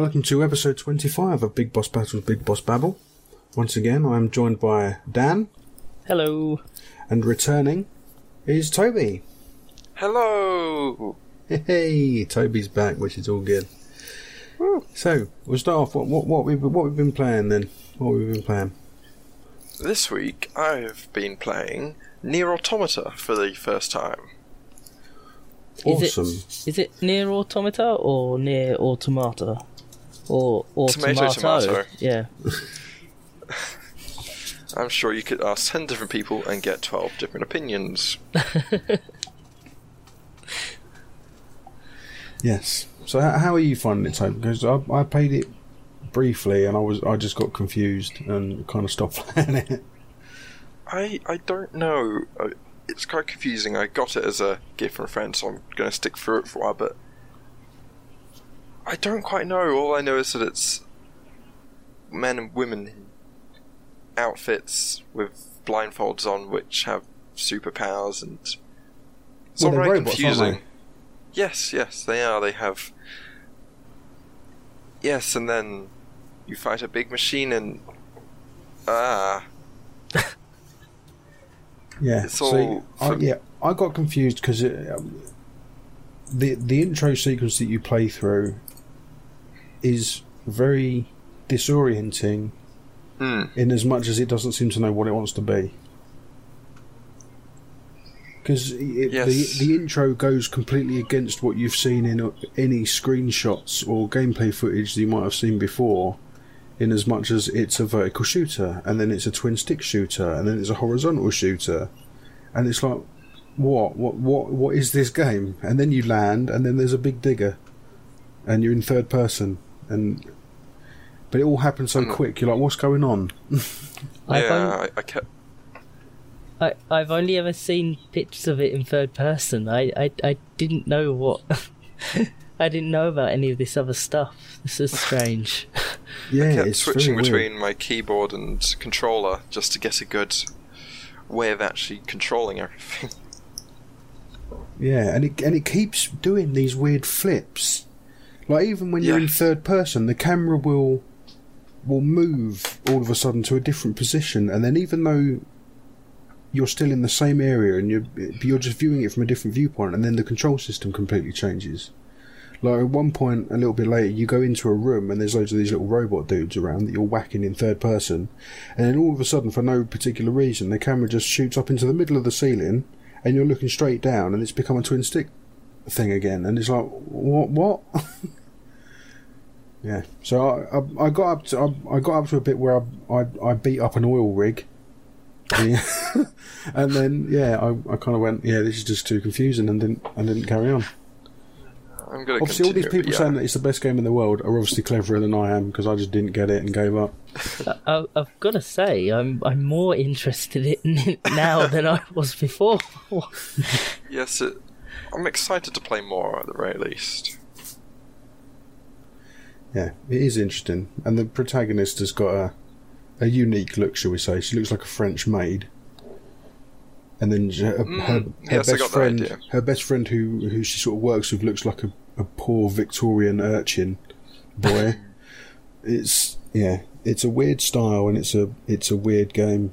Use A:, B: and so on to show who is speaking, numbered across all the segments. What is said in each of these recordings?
A: and welcome to episode 25 of Big Boss Battles Big Boss Babble. Once again, I am joined by Dan,
B: Hello.
A: and returning is Toby.
C: Hello.
A: Hey, Toby's back, which is all good. So, we'll start off. What, what, what, we've, what we've been playing then? What we've been playing?
C: This week I've been playing NieR Automata for the first time.
A: Awesome.
B: Is it, is it near automata or near automata? Or
C: Tomato,
B: automato?
C: tomato.
B: Yeah.
C: I'm sure you could ask 10 different people and get 12 different opinions.
A: Yes. So, how, how are you finding it, Toby? Because I, I played it briefly and I was I just got confused and kind of stopped playing it.
C: I I don't know. Uh, It's quite confusing. I got it as a gift from a friend, so I'm going to stick through it for a while, but I don't quite know. All I know is that it's men and women in outfits with blindfolds on which have superpowers and it's
A: Well,
C: all very
A: robots,
C: confusing. Yes, yes, they are. They have Yes, and then you fight a big machine and ah,
A: Yeah.
C: It's
A: so,
C: all
A: I, yeah, I got confused because um, the the intro sequence that you play through is very disorienting
C: hmm.
A: in as much as it doesn't seem to know what it wants to be. Because
C: Yes.
A: the the intro goes completely against what you've seen in any screenshots or gameplay footage that you might have seen before. In as much as it's a vertical shooter, and then it's a twin stick shooter, and then it's a horizontal shooter, and it's like, what, what, what, what is this game? And then you land, and then there's a big digger, and you're in third person, and but it all happened so
C: Mm.
A: quick. You're like, what's going on?
B: I've,
C: yeah,
B: on-
C: I, I kept
B: I, I've only ever seen pictures of it in third person. I, I, I didn't know what. I didn't know about any of this other stuff. This is strange.
A: Yeah,
C: kept
A: it's
C: switching
A: very weird.
C: between my keyboard and controller just to get a good way of actually controlling everything.
A: Yeah, and it and it keeps doing these weird flips. Like even when you're in third person, the camera will will move all of a sudden to a different position, and then even though you're still in the same area and you're you're just viewing it from a different viewpoint, and then the control system completely changes. Like at one point, a little bit later, you go into a room and there's loads of these little robot dudes around that you're whacking in third person, and then all of a sudden, for no particular reason, the camera just shoots up into the middle of the ceiling, and you're looking straight down, and it's become a twin stick thing again, and it's like, what? What? yeah. So I, I, I got up to I, I got up to a bit where I I, I beat up an oil rig. And then yeah, I, I kind of went, yeah, this is just too confusing, and didn't and didn't carry on.
C: I'm gonna
A: Obviously, all these people
C: but
A: saying that it's the best game in the world are obviously cleverer than I am because I just didn't get it and gave up.
B: I, I've got to say, I'm I'm more interested in it now than I was before.
C: yes, it, I'm excited to play more at the very least.
A: Yeah, it is interesting, and the protagonist has got a a unique look, shall we say? She looks like a French maid, and then her, her,
C: Mm,
A: her
C: yes,
A: best friend, her best friend who who she sort of works with, looks like a, a poor Victorian urchin boy. it's yeah, it's a weird style, and it's a it's a weird game.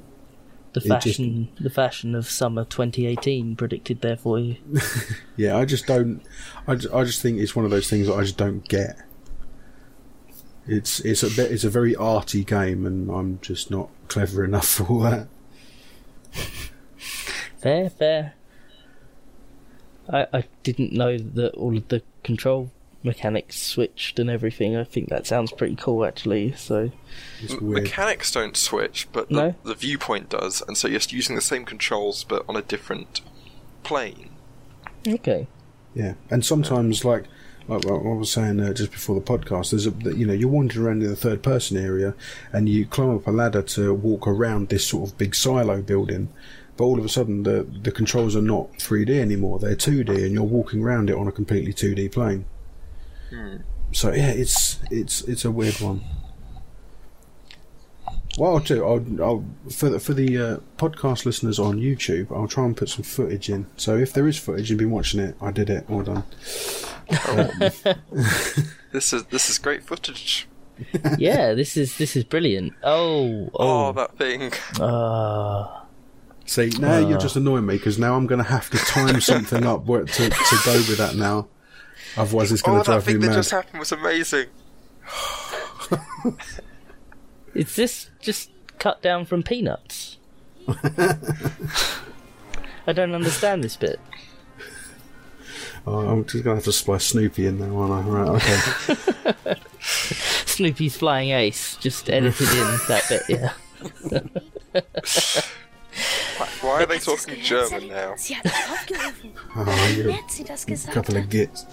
B: The
A: It just-
B: fashion, the fashion of summer 2018 predicted there for you.
A: Yeah, I just don't. I, ju- I just think it's one of those things that I just don't get. It's it's a bit it's a very arty game, and I'm just not clever enough for all that.
B: Fair, fair. I I didn't know that all of the control mechanics switched and everything. I think that sounds pretty cool actually. So
C: M- Mechanics don't switch, but the,
B: No?
C: the viewpoint does, and so you're just using the same controls but on a different plane.
B: okay.
A: Yeah, and sometimes like like what I was saying uh, just before the podcast, there's a you know you're wandering around in the third person area, and you climb up a ladder to walk around this sort of big silo building. But all of a sudden, the the controls are not 3D anymore; they're 2D, and you're walking around it on a completely 2D plane. So yeah, it's it's it's a weird one. What I'll do, I'll, I'll for the, for the uh, podcast listeners on YouTube, I'll try and put some footage in. So if there is footage, you've been watching it. I did it. All done.
C: This is this is great footage.
B: yeah, this is this is brilliant. Oh,
C: Oh,
B: oh,
C: that thing.
B: uh,
A: See, now
B: Uh.
A: you're just annoying me because now I'm going to have to time something up to, to go with that now. Otherwise, it's going
C: Oh,
A: to
C: that
A: drive me
C: thing that just happened was amazing.
B: is this just cut down from Peanuts? I don't understand this bit.
A: Oh, I'm just going to have to splice Snoopy in there, aren't I? Right, okay.
B: Snoopy's flying ace, just edited in that bit. Yeah.
C: Why are they talking German now?
D: Sie hat mich aufgerufen.
A: Oh, you're
D: hat sie das
A: a couple of gits.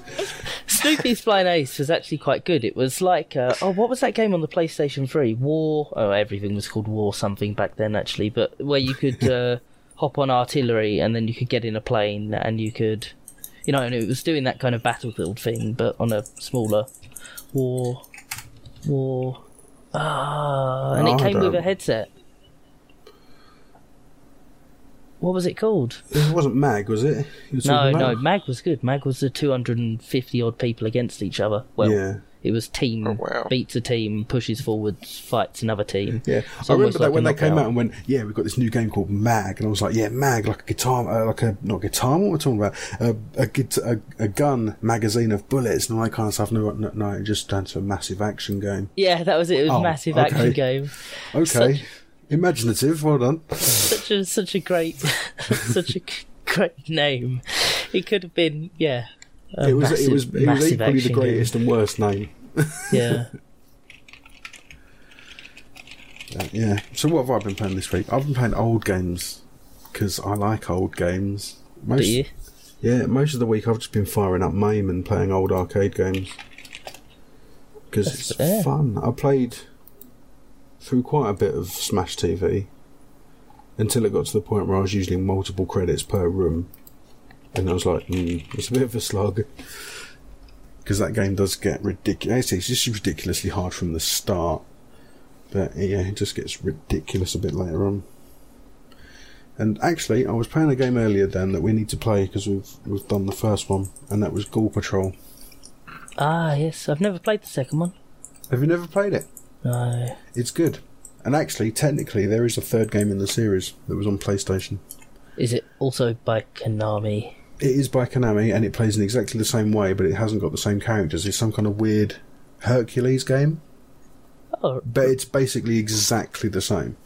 B: Snoopy's Flying Ace was actually quite good. It was like, uh, oh, what was that game on the PlayStation 3? War. Oh, everything was called War something back then, actually, but where you could uh, hop on artillery and then you could get in a plane and you could, you know, and it was doing that kind of battlefield thing, but on a smaller war. War. Ah, and it came with a headset. What was it called?
A: It wasn't Mag, was it?
B: No, no. Mag was good. Mag was the 250 odd people against each other. Well,
A: Yeah.
B: It was team
C: Oh, wow.
B: beats a team, pushes forwards, fights another team.
A: Yeah,
B: It's
A: I remember
B: almost
A: that when they came
B: knockout.
A: out and went, "Yeah, we've got this new game called Mag," and I was like, "Yeah, Mag, like a guitar, uh, like a not guitar. What am I talking about? A a, git- a, a gun magazine of bullets and all that kind of stuff." No, no, no it just stands for massive action game.
B: Yeah, that was it. It was
A: Oh,
B: massive
A: okay.
B: action game.
A: Okay,
B: Such-
A: imaginative. Well done.
B: Such a such a great, such a great name. It could have been, yeah.
A: It was
B: massive,
A: it was it was equally the
B: action game.
A: greatest and worst name.
B: Yeah.
A: Yeah. So what have I been playing this week? I've been playing old games because I like old games. Most,
B: Do you?
A: Yeah, most of the week I've just been firing up MAME and playing old arcade games because it's
B: fair.
A: fun. I played through quite a bit of Smash TV until it got to the point where I was using multiple credits per room, and I was like, mm, it's a bit of a slog. Because that game does get ridiculous. It's just ridiculously hard from the start, but yeah, it just gets ridiculous a bit later on. And actually, I was playing a game earlier, then that we need to play because we've we've done the first one, and that was Ghoul Patrol.
B: Ah, yes. I've never played the second one.
A: Have you never played it?
B: No.
A: It's good. And actually, technically, there is a third game in the series that was on PlayStation.
B: Is it also by Konami?
A: It is by Konami, and it plays in exactly the same way, but it hasn't got the same characters. It's some kind of weird Hercules game,
B: Oh,
A: but it's basically exactly the same.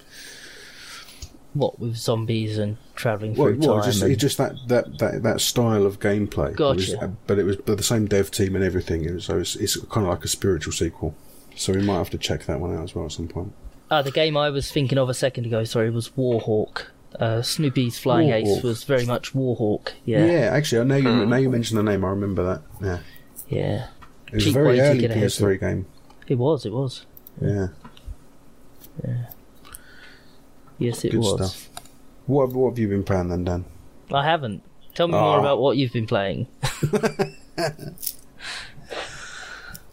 B: what with zombies and traveling
A: Well,
B: through
A: well
B: time?
A: just
B: and-
A: it's just that, that, that, that style of gameplay. It was-
B: Gotcha.
A: uh, but it was by the same dev team and everything. So it's, it's kind of like a spiritual sequel. So we might have to check that one out as well at some point.
B: Ah, the game I was thinking of a second ago, sorry, was Warhawk. Uh, Snoopy's Flying Ace was very much Warhawk.
A: Yeah,
B: Yeah.
A: actually, I know you now you mention the name. I remember that. Yeah,
B: Yeah.
A: it was
B: Cheap
A: a
B: way
A: very
B: to
A: early
B: get ahead.
A: PS3 game.
B: It was, it was.
A: Yeah, Yeah.
B: Yes, it
A: good
B: was.
A: stuff. What have, what have you been playing then, Dan?
B: I haven't. Tell me more
A: Ah.
B: about what you've been playing.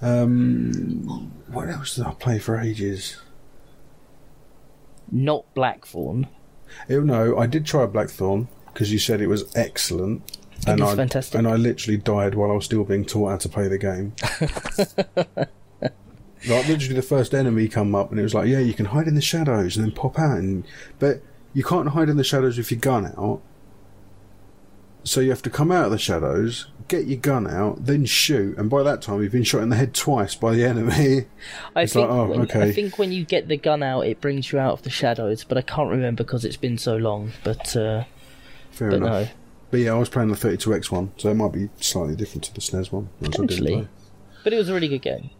A: Um, what else did I play for ages?
B: Not Blackthorne.
A: Oh, no, I did try Blackthorne because you said it was excellent.
B: It
A: and
B: is
A: I,
B: fantastic.
A: And I literally died while I was still being taught how to play the game. like literally, the first enemy come up and it was like, yeah, you can hide in the shadows and then pop out, and but you can't hide in the shadows with your gun out. So you have to come out of the shadows, get your gun out, then shoot, and by that time you've been shot in the head twice by the enemy.
B: I
A: It's
B: think
A: like, oh,
B: when, I think when you get the gun out, it brings you out of the shadows, but I can't remember because it's been so long. But uh,
A: Fair
B: but
A: enough.
B: no,
A: But yeah, I was playing the 32X one, so it might be slightly different to the SNES one.
B: Potentially. but it was a really good game.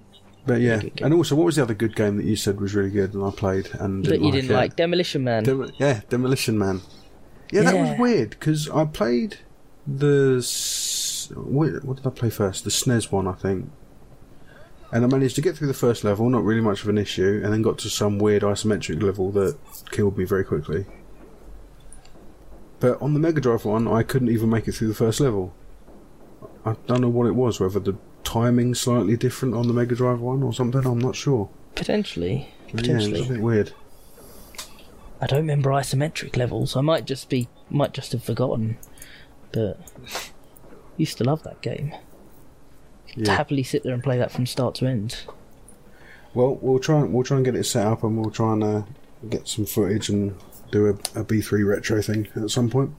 A: But yeah, and also, what was the other good game that you said was really good and I played and
B: That
A: didn't
B: you
A: like
B: didn't
A: it?
B: like Demolition Man.
A: Dem- yeah, Demolition Man. Yeah, that was weird because I played the what, what did I play first? The SNES one, I think. And I managed to get through the first level, not really much of an issue, and then got to some weird isometric level that killed me very quickly. But on the Mega Drive one, I couldn't even make it through the first level. I don't know what it was, whether the timing slightly different on the Mega Drive one or something. I'm not sure.
B: Potentially,
A: But yeah, a bit weird.
B: I don't remember isometric levels. I might just be, might just have forgotten. But used to love that game.
A: Yeah.
B: happily sit there and play that from start to end.
A: Well, we'll try. and We'll try and get it set up, and we'll try and uh, get some footage and do a, a B3 retro thing at some point,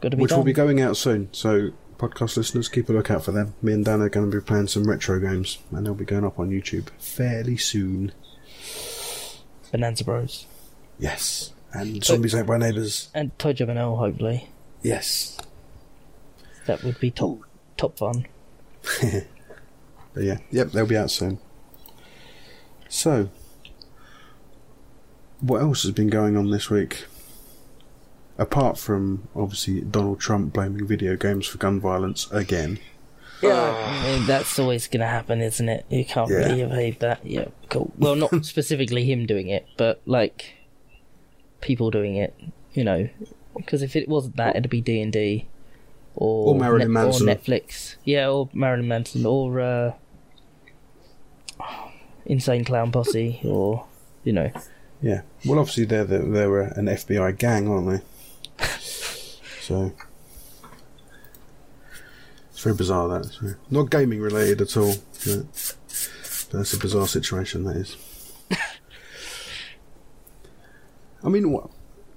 B: Got to be
A: which
B: done.
A: will be going out soon. So, podcast listeners, keep a lookout for them. Me and Dan are going to be playing some retro games, and they'll be going up on YouTube fairly soon.
B: Bonanza Bros.
A: Yes, and Zombies Ate My Neighbours.
B: And Toy and L, hopefully.
A: Yes,
B: That would be top top fun.
A: But yeah, yep, they'll be out soon. So, what else has been going on this week? Apart from obviously Donald Trump blaming video games for gun violence again.
B: I mean, that's always going to happen, isn't it? You can't
A: Yeah.
B: really evade that. Yeah, cool. Well, not specifically him doing it, but like people doing it. You know, because if it wasn't that, it'd be D and D or
A: Or Marilyn Manson.
B: or Netflix. Yeah, or Marilyn Manson, or uh, Insane Clown Posse, or you know,
A: Yeah, well, obviously they're the, they're an FBI gang, aren't they? so it's very bizarre. That so, not gaming related at all. But that's a bizarre situation. That is. I mean, what?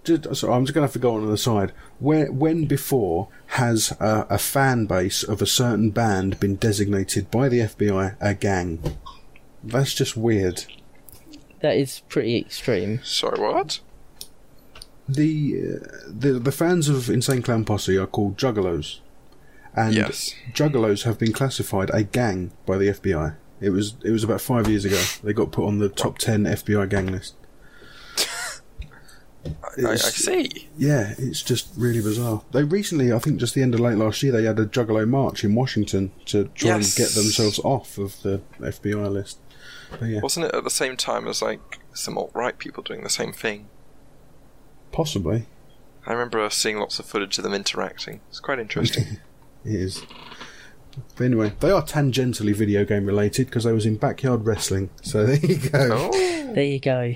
A: Just, so I'm just going to have to go on to the side. When, when before has a, a fan base of a certain band been designated by the FBI a gang? That's just weird.
B: that is pretty extreme.
C: Sorry, what?
A: the uh, the the fans of Insane Clown Posse are called Juggalos, and
C: Yes.
A: Juggalos have been classified a gang by the FBI. It was it was about five years ago. They got put on the top ten FBI gang list.
C: I, I see.
A: Yeah, it's just really bizarre. They recently, I think, just the end of late last year, they had a Juggalo march in Washington to try
C: Yes.
A: and get themselves off of the FBI list. But yeah,
C: Wasn't it at the same time as like some alt right people doing the same thing?
A: possibly
C: I remember seeing lots of footage of them interacting. It's quite interesting.
A: it is. But anyway, they are tangentially video game related because they was in backyard wrestling. So there you go.
C: oh,
B: There you go.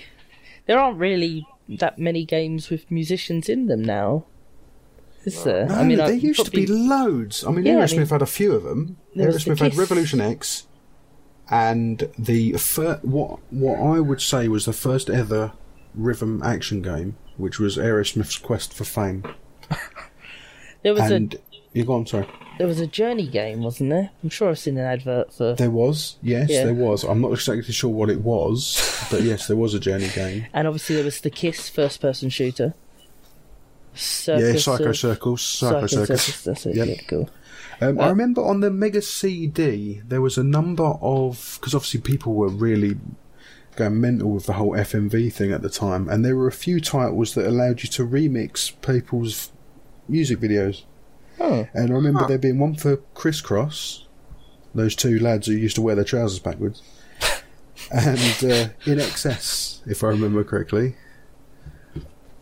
B: There aren't really that many games with musicians in them now. Is there?
A: No,
B: I mean,
A: there
B: I
A: used to be loads. I mean,
B: Yeah, I
A: Aerosmith
B: mean,
A: had a few of them.
B: there was the
A: Aerosmith had Revolution X, and the fir- what what I would say was the first ever rhythm action game, which was Aerosmith's Quest for Fame.
B: There was
A: and
B: a
A: you go on, sorry.
B: there was a Journey game, wasn't there? I'm sure I've seen an advert for.
A: There was, yes,
B: Yeah.
A: there was. I'm not exactly sure what it was, but yes, there was a Journey game.
B: And obviously there was the Kiss first-person shooter.
A: yeah, Psycho
B: of-
A: Circles, Psycho,
B: Psycho
A: Circus.
B: Circus. That's it.
A: Yep.
B: Yeah, cool.
A: Um,
B: Uh,
A: I remember on the Mega CD there was a number of because obviously people were really going mental with the whole FMV thing at the time, and there were a few titles that allowed you to remix people's music videos.
B: Oh,
A: And I remember
C: Huh.
A: there being one for Kris Kross, those two lads who used to wear their trousers backwards, and uh, INXS, if I remember correctly.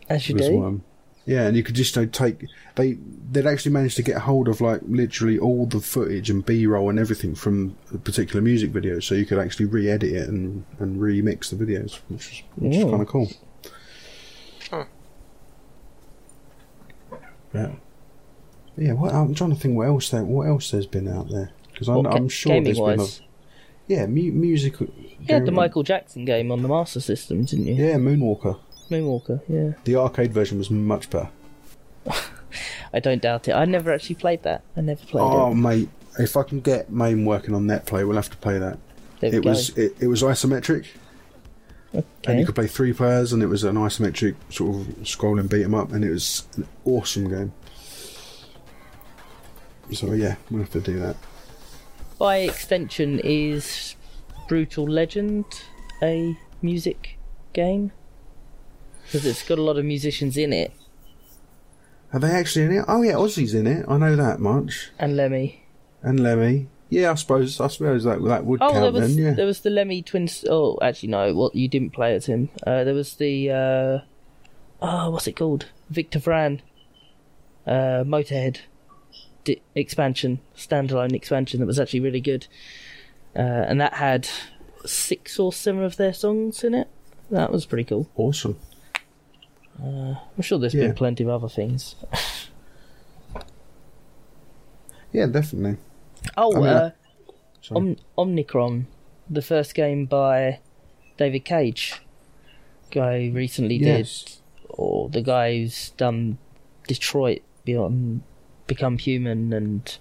B: as you
A: was
B: do.
A: one. Yeah, and you could just you know, take they they'd actually managed to get hold of like literally all the footage and B roll and everything from a particular music video, so you could actually re-edit it and and remix the videos, which was which is kind of cool.
C: Huh.
A: Yeah, yeah. What, I'm trying to think what else there what else there's been out there because I'm, I'm sure there's been a, yeah mu- music.
B: You had the Michael Jackson game on the Master System, didn't you?
A: Yeah, Moonwalker.
B: Moonwalker. Yeah.
A: The arcade version was much better.
B: I don't doubt it. I never actually played that. I never played
A: Oh
B: it.
A: Oh mate, if I can get MAME working on Netplay, we'll have to play that.
B: There we
A: it
B: go.
A: was it, it was isometric, and you could play three players, and it was an isometric sort of scrolling beat 'em up, and it was an awesome game. So yeah, we'll have to do that.
B: By extension, is Brutal Legend a music game? Because it's got a lot of musicians in it,
A: Are they actually in it? Oh yeah, Ozzy's in it. I know that much,
B: and Lemmy.
A: and Lemmy. Yeah, I suppose I suppose that that would
B: Oh, there
A: count
B: was
A: then. Yeah.
B: there was the Lemmy twins. Oh, actually no. What you didn't play as him? Uh, there was the uh, oh, what's it called? Victor Vran. Uh, Motorhead di- expansion, standalone expansion that was actually really good, uh, and that had six or seven of their songs in it. That was pretty cool.
A: Awesome.
B: I'm sure there's
A: Yeah.
B: been plenty of other things.
A: Yeah, definitely.
B: Oh,
A: I mean,
B: uh, Om- Omikron, the first game by David Cage, guy who recently
A: yes.
B: did, or the guy who's done Detroit Beyond Become Human and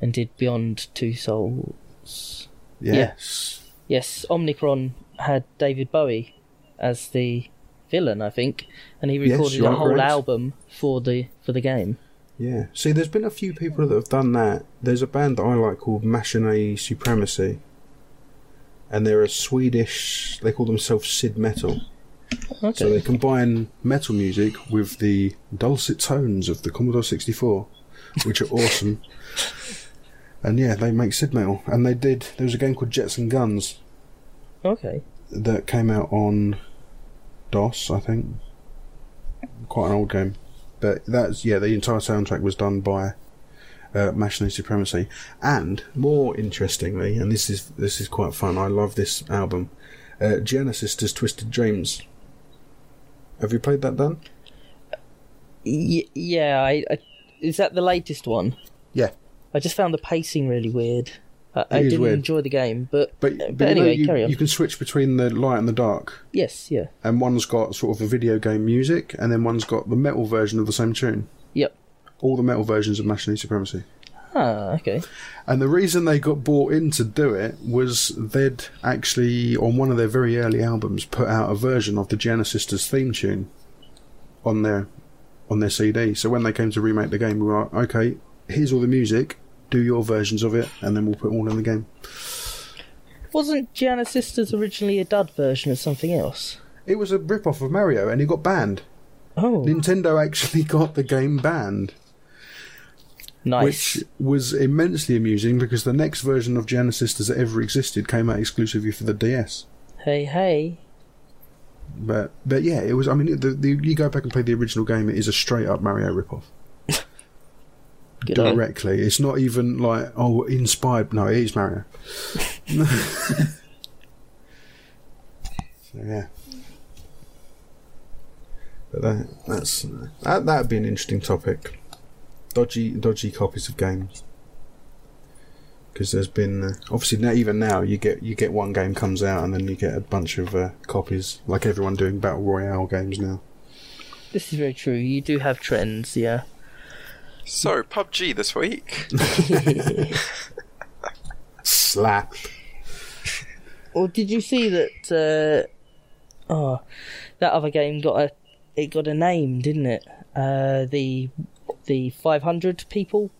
B: and did Beyond Two Souls.
A: Yes.
B: Yes, Omikron had David Bowie as the villain, I think, and he recorded
A: you
B: a whole
A: correct.
B: album for the for the game.
A: Yeah. See, there's been a few people that have done that. There's a band that I like called Machinae Supremacy, and they're a Swedish. They call themselves SID Metal.
B: Okay.
A: So they combine metal music with the dulcet tones of the Commodore 64, which are awesome. And yeah, they make SID Metal. And they did. There was a game called Jets and Guns
B: okay.
A: that came out on DOS, I think. Quite an old game. But that's, yeah, the entire soundtrack was done by uh, Machinae Supremacy. And, more interestingly, and this is this is quite fun, I love this album, uh, Giana Sisters Twisted Dreams. Have you played that, Dan?
B: Y- yeah, I, I is that the latest one?
A: Yeah.
B: I just found the pacing really weird. I, I didn't
A: weird.
B: enjoy the game, but
A: But,
B: but,
A: but
B: anyway,
A: you,
B: carry on.
A: you can switch between the light and the dark,
B: Yes, yeah,
A: and one's got sort of a video game music, and then one's got the metal version of the same tune.
B: yep.
A: All the metal versions of Machinae Supremacy.
B: Ah, okay.
A: And the reason they got bought in to do it was they'd actually, on one of their very early albums, put out a version of the Giana Sisters theme tune on their on their CD. So when they came to remake the game, we were like, okay, here's all the music, do your versions of it, and then we'll put all in the game.
B: Wasn't Giana Sisters originally a dud version of something else?
A: It was a rip off of Mario, and it got banned.
B: Oh,
A: Nintendo actually got the game banned.
B: nice.
A: which was immensely amusing because the next version of Giana Sisters that ever existed came out exclusively for the DS.
B: Hey, hey.
A: But but yeah, it was. I mean, the, the, you go back and play the original game; it is a straight up Mario ripoff.
B: Good on.
A: Directly, it's not even like oh inspired. No, it is Mario. so yeah, but that that's that that'd be an interesting topic. Dodgy dodgy copies of games. Because there's been uh, obviously now, even now you get you get one game comes out and then you get a bunch of uh, copies like everyone doing battle royale games now.
B: This is very true. You do have trends, yeah.
C: So, PUBG this week.
A: Slap.
B: Or did you see that? Uh, oh, that other game got a it got a name, didn't it? Uh, the the 500 people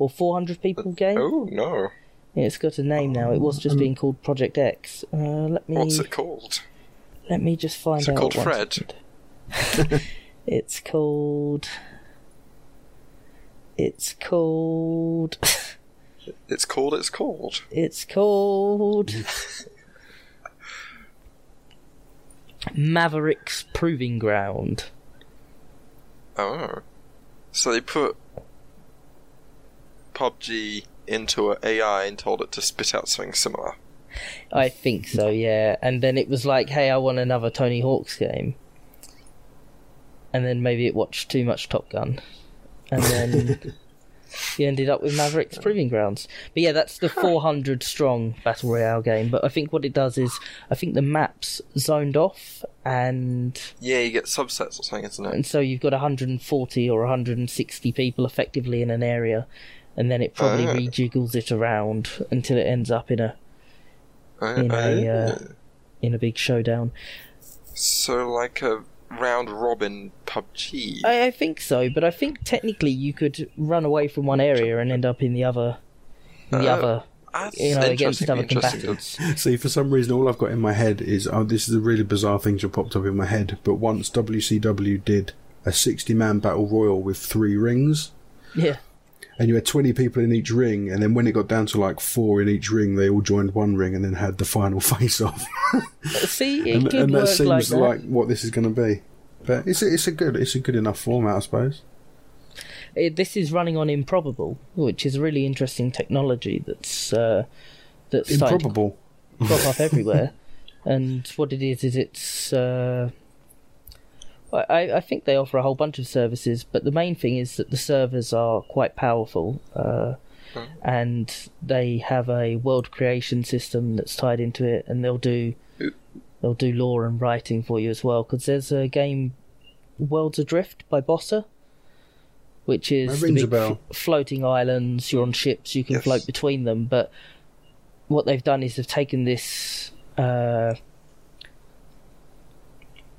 B: or 400 people game.
C: Oh no.
B: Yeah, it's got a name now. It was just being called Project X. Uh, let me
C: What's it called?
B: let me just find
C: Is it
B: out.
C: called Fred?
B: it's called. It's called.
C: It's called. It's called.
B: It's called Mavericks Proving Ground.
C: Oh. So they put PUBG into an AI and told it to spit out something similar.
B: I think so, yeah. And then it was like, hey, I want another Tony Hawk's game. And then maybe it watched too much Top Gun. And then he ended up with Mavericks Proving Grounds. But yeah, that's the 400 strong Battle Royale game. But I think what it does is, I think the map's zoned off, and
C: Yeah, you get subsets or something, isn't it?
B: and so you've got 140 or 160 people effectively in an area, and then it probably
C: Oh.
B: rejiggles it around until it ends up in a
C: Uh,
B: in a,
C: uh,
B: uh, in a big showdown.
C: So like a round robin PUBG.
B: I, I think so, but I think technically you could run away from one area and end up in the other, in the
C: Uh,
B: other,
C: That's
B: you know, against other combatants.
A: See, for some reason, all I've got in my head is oh, this is a really bizarre thing that popped up in my head. But once WCW did a 60 man battle royal with three rings,
B: Yeah,
A: and you had 20 people in each ring, and then when it got down to like four in each ring, they all joined one ring and then had the final face off.
B: see, it
A: and and that seems
B: like that.
A: like what this is going to be. But it's a, it's a good it's a good enough format, I suppose.
B: It, this is running on Improbable, which is a really interesting technology that's uh, that's
A: Improbable.
B: crop up everywhere. And what it is is it's. Uh, I, I think they offer a whole bunch of services, but the main thing is that the servers are quite powerful. Uh, and they have a world creation system that's tied into it, and they'll do they'll do lore and writing for you as well. Because there's a game, Worlds Adrift by Bossa, which is the big f- floating islands. You're on ships, you can
C: Yes.
B: float between them, but what they've done is they've taken this. Uh,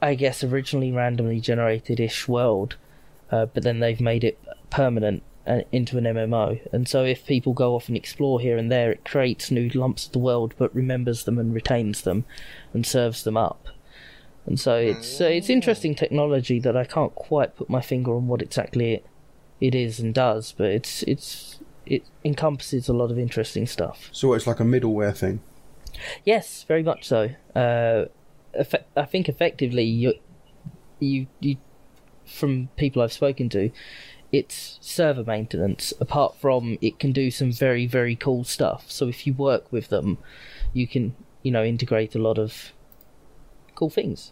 B: I guess originally randomly generated ish world, uh, but then they've made it permanent uh, into an MMO. And so if people go off and explore here and there, it creates new lumps of the world, but remembers them and retains them, and serves them up. And so it's uh, it's interesting technology that I can't quite put my finger on what exactly it it is and does, but it's it's it encompasses a lot of interesting stuff.
A: So it's like a middleware thing.
B: Yes, very much so. Uh, I think effectively, you, you, you, from people I've spoken to, it's server maintenance. Apart from it can do some very very cool stuff. So if you work with them, you can you know integrate a lot of cool things.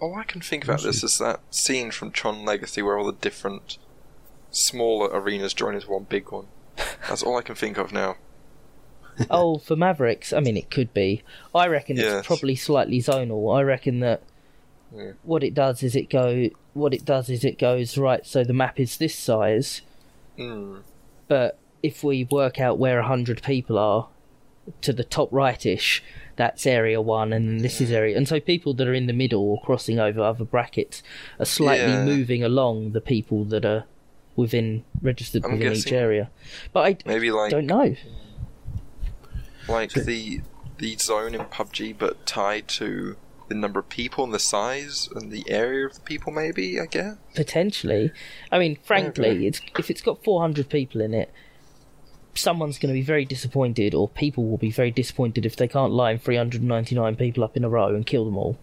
C: All I can think about this is that scene from Tron Legacy where all the different smaller arenas join into one big one. That's all I can think of now.
B: Oh, for Mavericks, I mean, it could be. I reckon
C: Yes.
B: it's probably slightly zonal. I reckon that
C: Yeah.
B: what it does is it go. What it does is it goes right. So the map is this size,
C: Hmm.
B: but if we work out where a hundred people are, to the top rightish, that's area one, and this is area. And so people that are in the middle or crossing over other brackets are slightly
C: Yeah.
B: moving along the people that are within registered
C: I'm
B: within each area. But I
C: Maybe like
B: don't know.
C: Like
A: So-
C: the the zone in PUBG, but tied to the number of people and the size and the area of the people. Maybe I guess.
B: potentially. I mean, frankly, it's if it's got 400 people in it, someone's going to be very disappointed, or people will be very disappointed if they can't line 399 people up in a row and kill them all.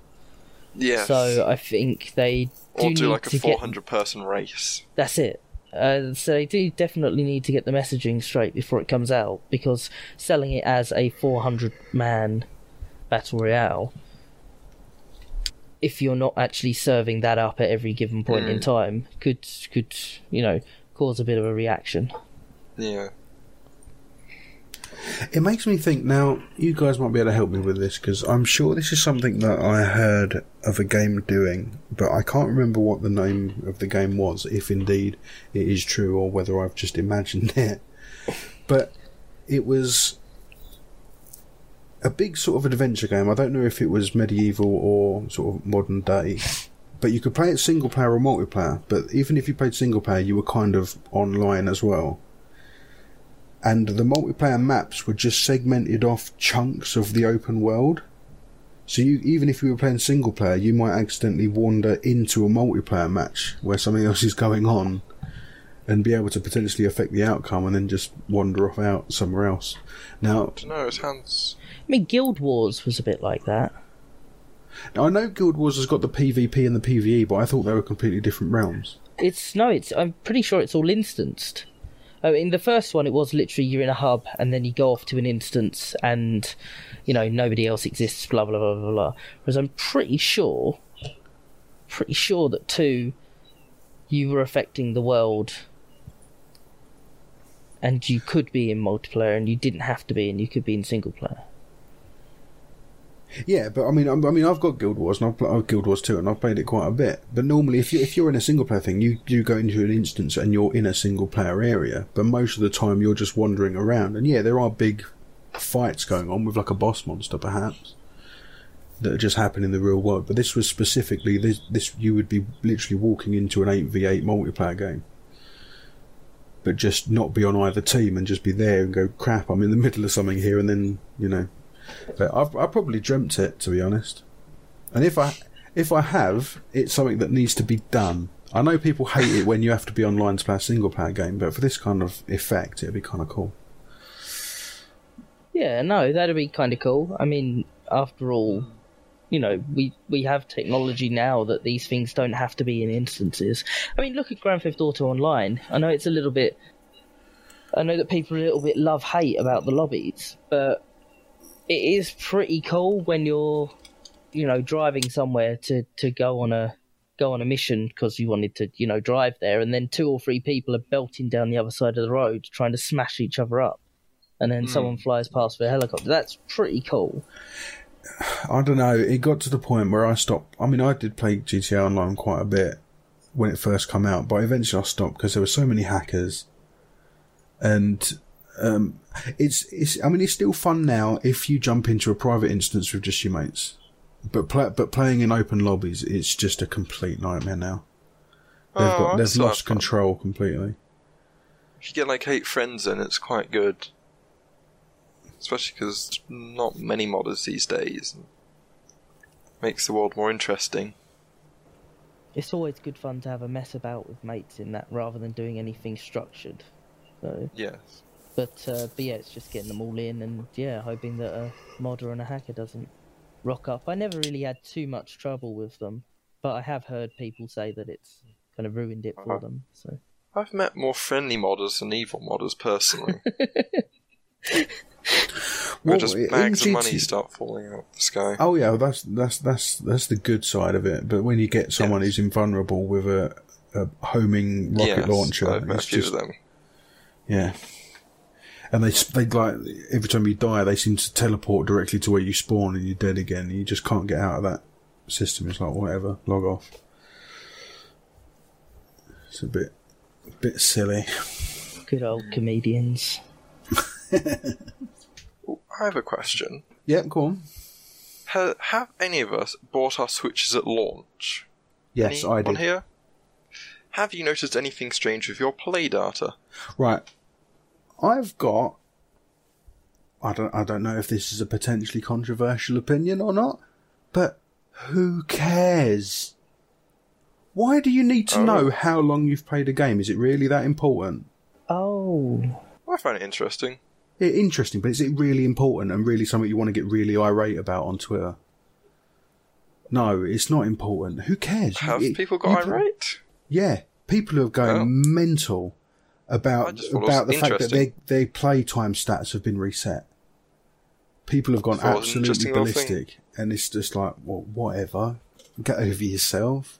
C: Yeah.
B: So I think they do
C: or
B: need
C: do like a 400
B: get.
C: person race.
B: That's it. Uh, so they do definitely need to get the messaging straight before it comes out, because selling it as a 400 man battle royale. If you're not actually serving that up at every given point in
C: Mm.
B: time, could could you know cause a bit of a reaction.
C: Yeah.
A: It makes me think now, you guys might be able to help me with this because I'm sure this is something that I heard of a game doing, but I can't remember what the name of the game was, if indeed it is true or whether I've just imagined it. But it was a big sort of adventure game. I don't know if it was medieval or sort of modern day. But you could play it single player or multiplayer. But even if you played single player, you were kind of online as well and the multiplayer maps were just segmented off chunks of the open world. So you, even if you were playing single player, you might accidentally wander into a multiplayer match where something else is going on, and be able to potentially affect the outcome, and then just wander off out somewhere else. Now,
C: I don't know. It sounds.
B: I mean, Guild Wars was a bit like that.
A: Now, I know Guild Wars has got the PvP and the PvE, but I thought they were completely different realms.
B: It's no, it's. I'm pretty sure it's all instanced. Oh, in the first one, it was literally you're in a hub and then you go off to an instance and, you know, nobody else exists. Blah blah blah blah blah. Whereas I'm pretty sure, pretty sure that two, you were affecting the world, and you could be in multiplayer and you didn't have to be, and you could be in single player.
A: Yeah, but I mean, I'm- I mean, I've got Guild Wars, and I've played uh, Guild Wars 2, and I've played it quite a bit. But normally, if you if you're in a single player thing, you you go into an instance and you're in a single player area. But most of the time, you're just wandering around. And yeah, there are big fights going on with like a boss monster, perhaps, that just happen in the real world. But this was specifically this this you would be literally walking into an eight v eight multiplayer game. But just not be on either team and just be there and go, crap, I'm in the middle of something here, and then you know but I've, I probably dreamt it, to be honest. And if I if I have, it's something that needs to be done. I know people hate it when you have to be online to play a single player game, but for this kind of effect, it'd be kind of cool.
B: Yeah, no, that'd be kind of cool. I mean, after all, you know, we we have technology now that these things don't have to be in instances. I mean, look at Grand Theft Auto Online. I know it's a little bit. I know that people a little bit love hate about the lobbies, but it is pretty cool when you're, you know, driving somewhere to to go on a go on a mission because you wanted to, you know, drive there, and then two or three people are belting down the other side of the road trying to smash each other up, and then
C: Mm.
B: someone flies past with a helicopter. That's pretty cool.
A: I don't know. It got to the point where I stopped. I mean, I did play GTA Online quite a bit when it first came out, but eventually I stopped because there were so many hackers, and um, it's it's. I mean, it's still fun now if you jump into a private instance with just your mates, but pla but playing in open lobbies, it's just a complete nightmare now. They've
C: Oh,
A: got they've lost
C: fun.
A: control completely.
C: If you get like eight friends in, it's quite good. Especially because not many modders these days. Makes the world more interesting.
B: It's always good fun to have a mess about with mates in that rather than doing anything structured. So,
C: Yes.
B: But uh, but yeah, it's just getting them all in and yeah, hoping that a modder and a hacker doesn't rock up. I never really had too much trouble with them, but I have heard people say that it's kind of ruined it for
C: Uh-huh.
B: them. So
C: I've met more friendly modders than evil modders personally. Where
A: Well,
C: just
A: in
C: bags of
A: GT
C: money start falling out of the sky.
A: Oh yeah, well, that's that's that's that's the good side of it. But when you get someone
C: Yes.
A: who's invulnerable with a, a homing rocket
C: yes,
A: launcher,
C: I've met a
A: it's
C: few
A: just
C: of them.
A: yeah. And they they like every time you die, they seem to teleport directly to where you spawn, and you're dead again. And you just can't get out of that system. It's like whatever, log off. It's a bit a bit silly.
B: good old comedians.
C: I have a question.
A: Yep, go on.
C: Ha- have any of us bought our Switches at launch?
A: Yes, I
C: Anyone
A: did.
C: here? Have you noticed anything strange with your play data?
A: Right. I've got I don't I don't know if this is a potentially controversial opinion or not, but who cares? Why do you need to
C: Oh.
A: know how long you've played a game? Is it really that important?
B: Oh,
C: I find it interesting.
A: Yeah, interesting, but is it really important and really something you want to get really irate about on Twitter? No, it's not important. Who cares? You-
C: Have
A: it-
C: people
A: you
C: got
A: play-
C: irate?
A: Yeah, people are going
C: Oh.
A: mental
C: I
A: about
C: just thought it was
A: about the fact that
C: interesting.
A: their their play time stats have been reset. People have gone absolutely
C: thing.
A: ballistic, and it's just like, well, whatever. Get over yourself.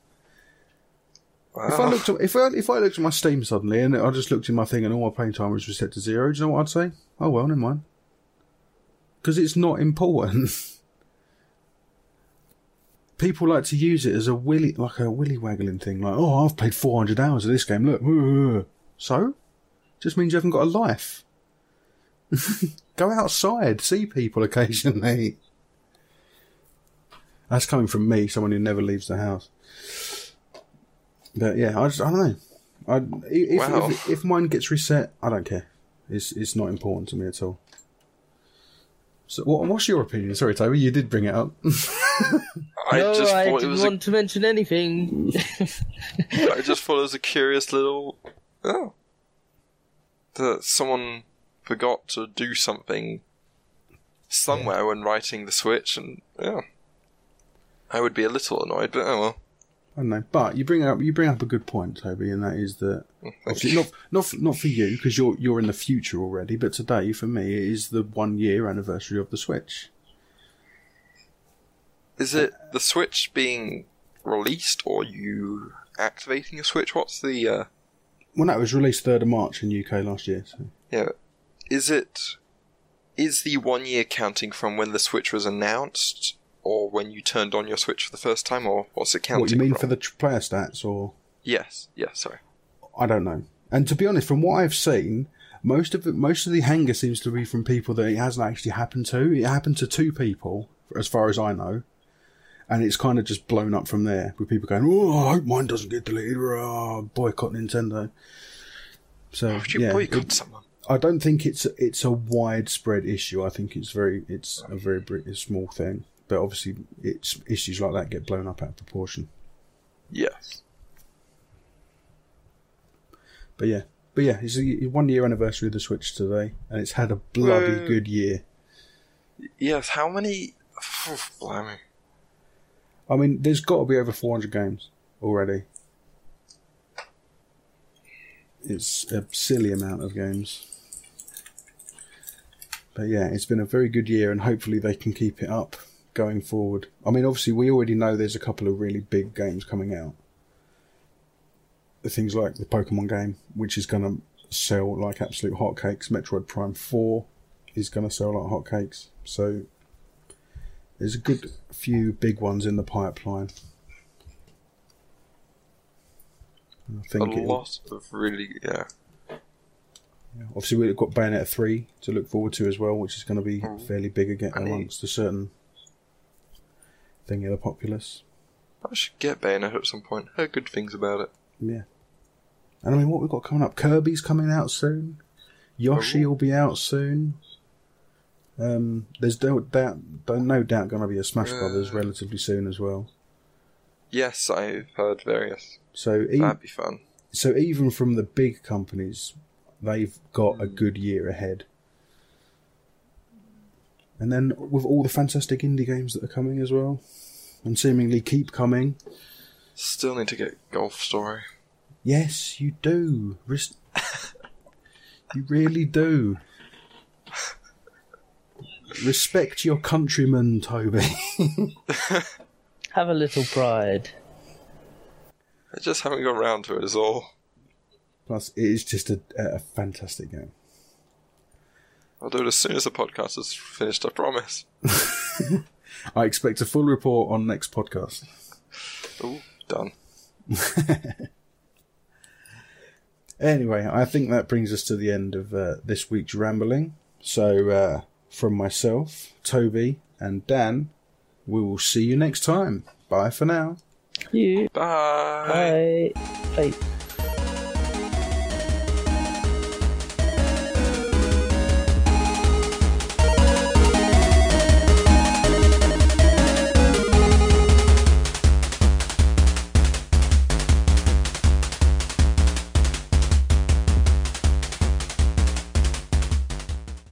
A: If I looked, at, if I if I looked at my Steam suddenly and I just looked in my thing and all my playing time was reset to zero, do you know what I'd say? Oh well, never mind. Because it's not important. People like to use it as a willy, like a willy waggling thing. Like, oh, I've played 400 hours of this game. Look, so just means you haven't got a life. Go outside, see people occasionally. That's coming from me, someone who never leaves the house. But yeah, I just I don't know. I, if,
C: Wow.
A: if if mine gets reset, I don't care. It's it's not important to me at all. So, what, what's your opinion? Sorry, Toby, you did bring it up.
C: I
B: no,
C: just
B: I didn't
C: was a
B: want to mention anything.
C: I just thought it was a curious little. Oh. That someone forgot to do something somewhere when writing the Switch, and yeah. I would be a little annoyed, but oh well.
A: I don't know, but you bring up you bring up a good point, Toby, and that is that obviously not not for, not for you because you're you're in the future already, but today for me it is the one year anniversary of the Switch.
C: Is it the Switch being released, or you activating a Switch? What's the. uh
A: Well, that was released third of March in UK last year. So.
C: Yeah. Is it. Is the one year counting from when the Switch was announced, or when you turned on your Switch for the first time, or what's it counting
A: What you mean
C: from?
A: for the player stats, or
C: Yes, yes, sorry.
A: I don't know. And to be honest, from what I've seen, most of it, most of the hanger seems to be from people that it hasn't actually happened to. It happened to two people, as far as I know, and it's kind of just blown up from there with people going, "Oh, I hope mine doesn't get deleted." Oh, boycott Nintendo. So
C: Would you
A: yeah,
C: boycott
A: it-
C: someone?
A: I don't think it's it's a widespread issue. I think it's very it's a very small thing, but obviously, it's issues like that get blown up out of proportion.
C: Yes.
A: But yeah, but yeah, it's a one year anniversary of the Switch today, and it's had a bloody
C: Whoa.
A: good year.
C: Yes, how many. Blimey.
A: I mean, there's got to be over 400 games already. It's a silly amount of games. But yeah, it's been a very good year, and hopefully they can keep it up going forward. I mean, obviously, we already know there's a couple of really big games coming out, things like the Pokemon game, which is going to sell like absolute hotcakes. Metroid Prime 4 is going to sell like hotcakes. So there's a good few big ones in the pipeline. I
C: A
A: think it,
C: lot of really, yeah.
A: obviously we've got Bayonetta 3 to look forward to as well, which is going to be
C: Mm.
A: fairly big again
C: I
A: amongst a certain thing of the populace.
C: I should get Bayonetta at some point. Heard good things about it.
A: Yeah. And I mean, what we've got coming up? Kirby's coming out soon. Yoshi
C: Oh.
A: will be out soon. Um, there's no doubt, no doubt, going to be a Smash
C: Uh.
A: Brothers relatively soon as well.
C: Yes, I've heard various.
A: So, e-
C: That'd be fun.
A: so even from the big companies, they've got a good year ahead. And then with all the fantastic indie games that are coming as well, and seemingly keep coming.
C: Still need to get Golf Story.
A: Yes, you do. You really do. Respect your countrymen, Toby.
B: Have a little pride.
C: I just haven't got around to it, is all.
A: Plus, it is just a, a fantastic game.
C: I'll do it as soon as the podcast is finished, I promise.
A: I expect a full report on next podcast.
C: Ooh, done.
A: Anyway, I think that brings us to the end of uh, this week's rambling. So, uh, from myself, Toby, and Dan, we will see you next time. Bye for now.
B: You.
C: Bye.
B: Bye. Bye.